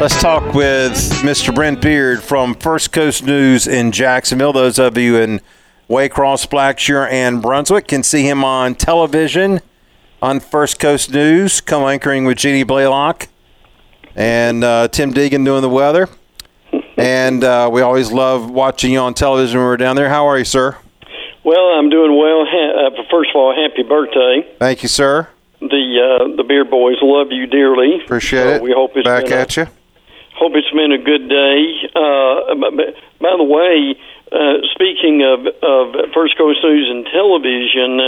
Let's talk with Mr. Brent Beard from First Coast News in Jacksonville. Those of you in Waycross, Blackshear, and Brunswick can see him on television on First Coast News, co anchoring with Jeannie Blaylock and uh, Tim Deegan doing the weather. And uh, we always love watching you on television when we're down there. How are you, sir? Well, I'm doing well. Uh, first of all, happy birthday. Thank you, sir. The uh, the Beard Boys love you dearly. Appreciate So it. We hope it's Back at a, you. Hope it's been a good day. Uh, by, by the way, uh, speaking of of First Coast News and television,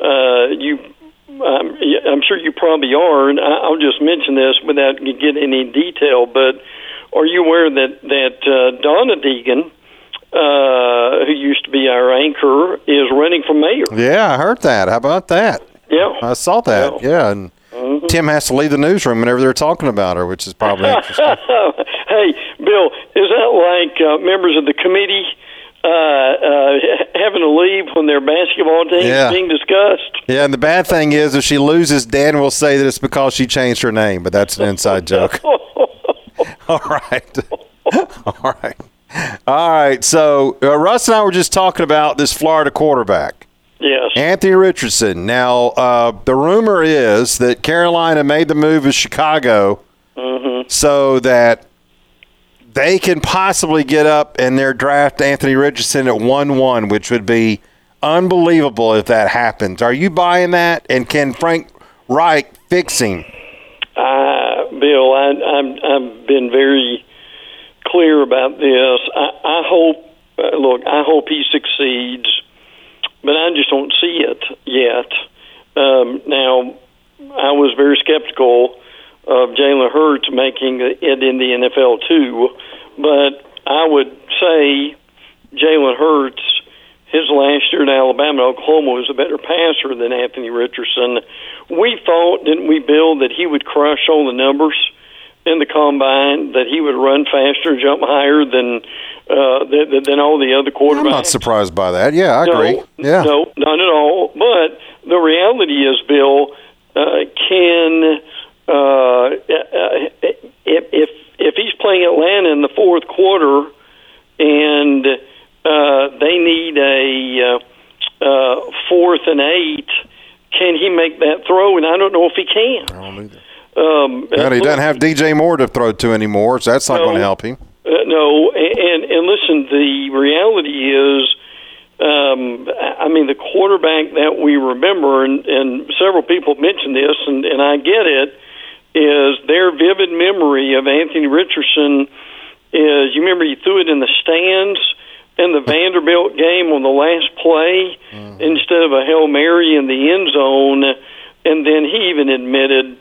uh, you. I'm, I'm sure you probably are, and I- I'll just mention this without getting any detail. But are you aware that that uh, Donna Deegan, uh, who used to be our anchor, is running for mayor? Yeah, I heard that. How about that? Yeah, I saw that. Yeah, and Tim has to leave the newsroom whenever they're talking about her, which is probably interesting. hey, Bill, is that like uh, members of the committee uh, uh, having to leave when their basketball team Yeah. is being discussed? Yeah, and the bad thing is, if she loses, Dan will say that it's because she changed her name, but that's an inside joke. All right. All right. All right. So, uh, Russ and I were just talking about this Florida quarterback, yes. Anthony Richardson. Now, uh, the rumor is that Carolina made the move with Chicago so that they can possibly get up and their draft Anthony Richardson at 1 1, which would be unbelievable if that happens. Are you buying that? And can Frank Reich fix him? Uh, Bill, I, I'm, I've been very clear about this. I, I hope, uh, look, I hope he succeeds, but I just don't see it yet. Um, now, I was very skeptical of Jalen Hurts making it in the NFL too, but I would say Jalen Hurts, his last year in Alabama Oklahoma, was a better passer than Anthony Richardson. We thought, didn't we, Bill, that he would crush all the numbers in the combine, that he would run faster, jump higher than uh, than, than all the other quarterbacks. I'm not surprised by that. Yeah, I agree. Yeah. no, not at all. But the reality is, Bill, uh, can uh, if if if he's playing Atlanta in the fourth quarter and uh, they need a uh, uh, fourth and eight, can he make that throw? And I don't know if he can. I don't either. Well, he doesn't have DJ Moore to throw to anymore, so that's not No. going to help him. Uh, no, and and listen, the reality is, um, I mean, the quarterback that we remember, and, and several people mentioned this, and, and I get it, is their vivid memory of Anthony Richardson. Is you remember he threw it in the stands in the Vanderbilt game on the last play instead of a hail mary in the end zone, and then he even admitted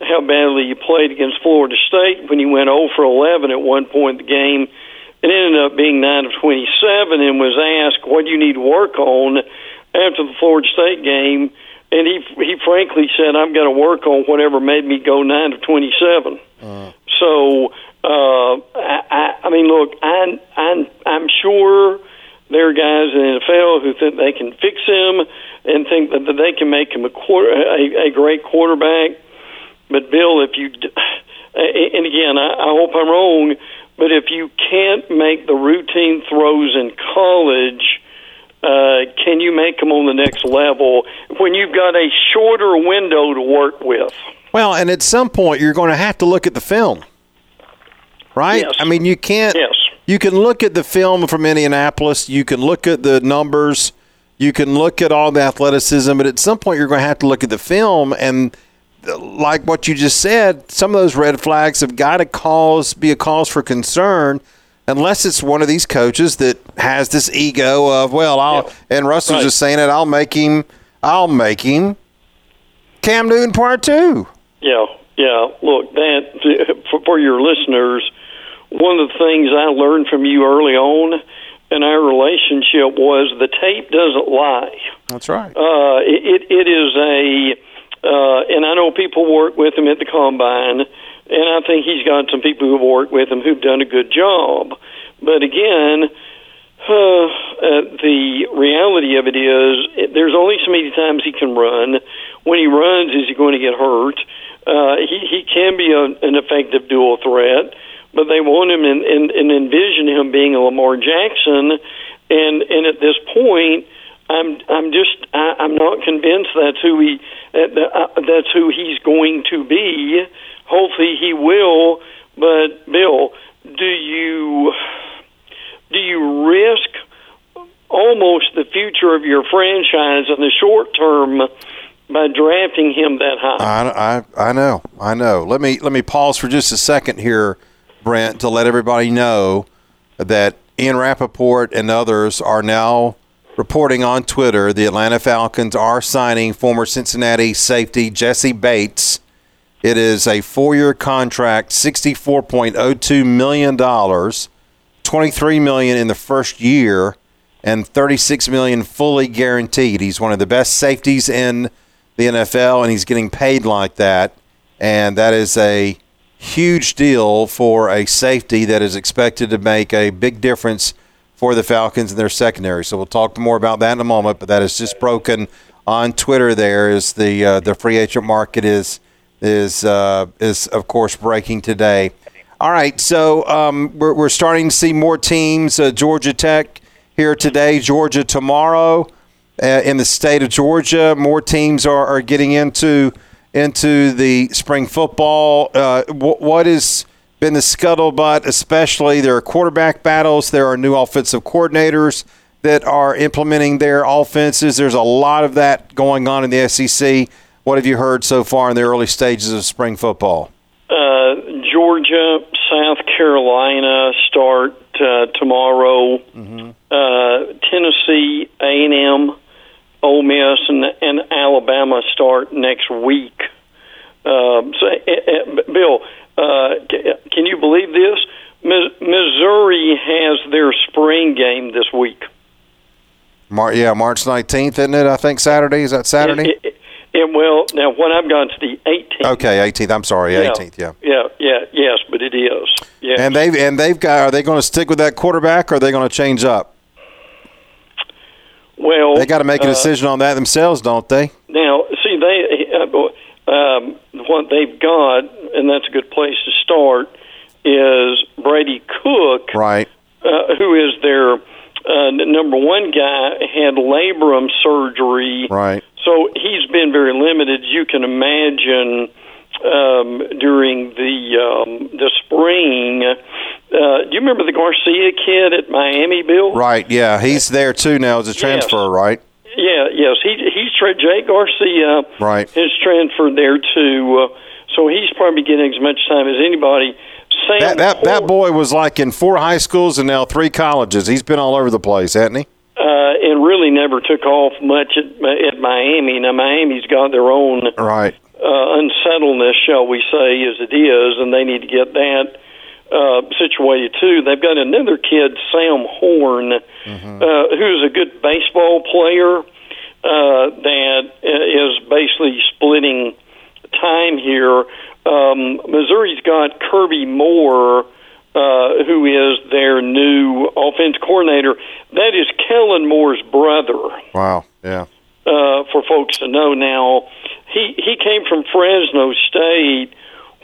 how badly he played against Florida State when he went 0 for 11 at one point in the game. It ended up being 9 of 27 and was asked, What do you need to work on after the Florida State game? And he he frankly said, I've got to work on whatever made me go 9 of 27. So, uh, I, I, I mean, look, I, I'm, I'm sure there are guys in the NFL who think they can fix him and think that, that they can make him a, quarter, a, a great quarterback. But Bill, if you and again, I, I hope I'm wrong, but if you can't make the routine throws in college, uh, can you make them on the next level when you've got a shorter window to work with? Well, and at some point, you're going to have to look at the film, right? Yes. I mean, you can't. Yes. You can look at the film from Indianapolis. You can look at the numbers. You can look at all the athleticism, but at some point, you're going to have to look at the film and. Like what you just said, some of those red flags have got to cause be a cause for concern, unless it's one of these coaches that has this ego of well, I'll Yeah. and Russell's Right. just saying it. I'll make him. I'll make him. Cam Newton part two. Yeah, yeah. Look, that for, for your listeners, one of the things I learned from you early on in our relationship was the tape doesn't lie. That's right. Uh, it, it is a, uh, and I know people work with him at the combine, and I think he's got some people who've worked with him who've done a good job. But again, uh, uh, the reality of it is, there's only so many times he can run. When he runs, is he going to get hurt? Uh, he he can be a, an effective dual threat, but they want him and, and, and envision him being a Lamar Jackson, and and at this point. I'm I'm just I, I'm not convinced that's who he uh, uh, that's who he's going to be. Hopefully he will, but Bill, do you do you risk almost the future of your franchise in the short term by drafting him that high? I, I, I know, I know. Let me let me pause for just a second here, Brent, to let everybody know that Ian Rapoport and others are now reporting on Twitter the Atlanta Falcons are signing former Cincinnati safety Jessie Bates. It is a four-year contract, $64.02 million, 23 million in the first year, and 36 million fully guaranteed. He's one of the best safeties in the NFL, and he's getting paid like that, and that is a huge deal for a safety that is expected to make a big difference for the Falcons and their secondary. So we'll talk more about that in a moment. But that is just broken on Twitter. There is the uh, the free agent market is is uh, is of course breaking today. All right, so um, we're we're starting to see more teams. Uh, Georgia Tech here today, Georgia tomorrow. Uh, in the state of Georgia, more teams are, are getting into into the spring football. Uh, what is been the scuttlebutt, especially there are quarterback battles, there are new offensive coordinators that are implementing their offenses. There's a lot of that going on in the SEC. What have you heard so far in the early stages of spring football? Uh, Georgia, South Carolina start uh, tomorrow. Mm-hmm. Uh, Tennessee, A and M, Ole Miss, and, and Alabama start next week. Um, so, uh, Bill, uh, can you believe this? Missouri has their spring game this week. Mar- yeah, March 19th, isn't it? I think Saturday. Is that Saturday? It, it, it, well, now what I've got is the 18th. Okay, 18th. I'm sorry, yeah, 18th. Yeah. Yeah, yeah, yes, but it is. Yeah. And they've and they've got. Are they going to stick with that quarterback, or are they going to change up? Well, they got to make a uh, decision uh, on that themselves, don't they? Now, see, they uh, um, what they've got, and that's a good place to start, is Brady Cook, right? Uh, who is their uh, number one guy, had labrum surgery, right? So he's been very limited. You can imagine um, during the um, the spring. Uh, do you remember the Garcia kid at Miami, Bill? Right. Yeah, he's there too now as a transfer, yes. right? Yeah. Yes. He he's tra- Jake Garcia. Right. Has transferred there too. Uh, so he's probably getting as much time as anybody. Sam that that, that boy was like in four high schools and now three colleges. He's been all over the place, hasn't he? Uh, and really never took off much at, at Miami. Now Miami's got their own right uh, unsettledness, shall we say, as it is, and they need to get that uh, situated too. They've got another kid, Sam Horn, mm-hmm. uh, who's a good baseball player uh, that is basically splitting time here. Um, Missouri's got Kirby Moore, uh, who is their new offense coordinator. That is Kellen Moore's brother. Wow. Yeah. Uh, for folks to know now, he he came from Fresno State,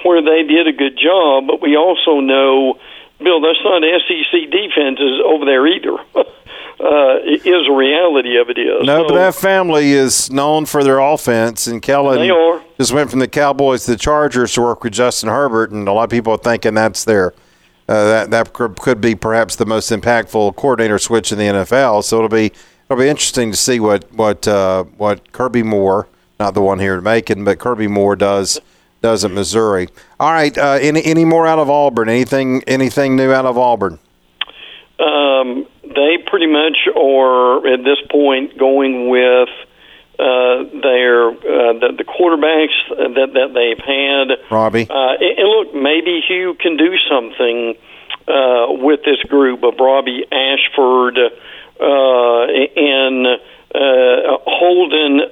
where they did a good job. But we also know, Bill, that's not SEC defenses over there either. uh, is a reality of it is. No, so, but that family is known for their offense, and Kellen they are. Just went from the Cowboys to the Chargers to work with Justin Herbert, and a lot of people are thinking that's their uh, that that could be perhaps the most impactful coordinator switch in the NFL. So it'll be it'll be interesting to see what what uh, what Kirby Moore, not the one here in Macon, but Kirby Moore does does at Missouri. All right, uh, any any more out of Auburn? Anything anything new out of Auburn? Um, they pretty much are at this point going with uh, their uh, the, the quarterbacks that that they've had. Robbie, uh, and, and look, maybe Hugh can do something uh, with this group of Robbie Ashford uh, and uh, Holden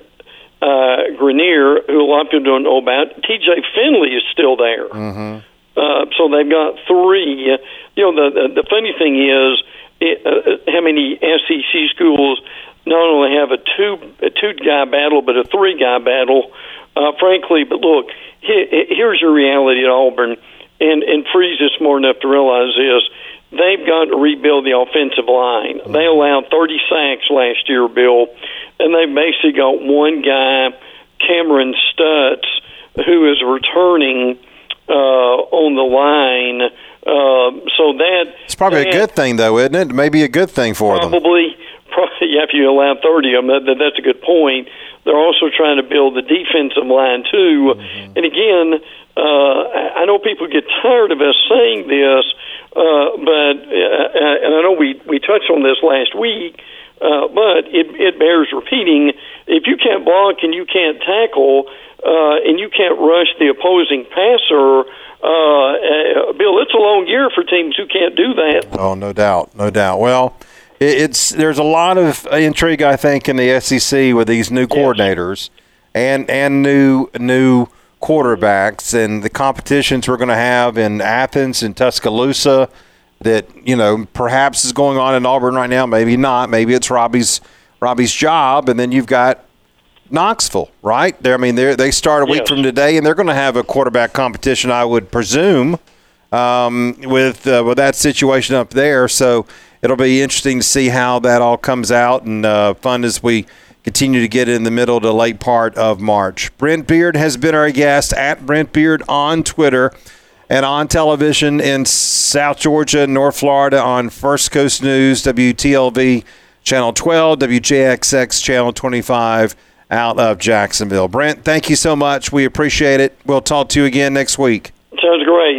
uh, Geriner, who a lot of people don't know about. T.J. Finley is still there. Mm-hmm. Uh, so they've got three. You know, the, the the funny thing is it, uh, how many SEC schools not only have a two a two guy battle but a three guy battle. Uh, frankly, but look, he, here's your reality at Auburn, and and Freeze is smart enough to realize this. They've got to rebuild the offensive line. Mm-hmm. They allowed 30 sacks last year, Bill, and they've basically got one guy, Cameron Stutts, who is returning uh, on the line. Uh, so that it's probably that, a good thing, though, isn't it? Maybe a good thing for probably, them. Probably, probably. You allow thirty of them, that, that, that's a good point. They're also trying to build the defensive line too. Mm-hmm. And again, uh, I know people get tired of us saying this, uh, but uh, and I know we we touched on this last week. Uh, but it, it bears repeating. If you can't block and you can't tackle, uh, and you can't rush the opposing passer, uh, uh, Bill, it's a long year for teams who can't do that. Oh, no doubt, no doubt. Well, it's there's a lot of intrigue, I think, in the SEC with these new coordinators and and new new quarterbacks and the competitions we're going to have in Athens and Tuscaloosa that you know perhaps is going on in Auburn right now. Maybe not. Maybe it's Robbie's Robbie's job, and then you've got Knoxville, right? They're, I mean, they they start a week yes. from today, and they're going to have a quarterback competition, I would presume, um, with uh, with that situation up there. So it'll be interesting to see how that all comes out, and uh, fun as we continue to get in the middle to late part of March. Brent Beard has been our guest at Brent Beard on Twitter and on television in South Georgia, North Florida on First Coast News, WTLV Channel 12, WJXX Channel 25 out of Jacksonville. Brent, thank you so much. We appreciate it. We'll talk to you again next week. Sounds great.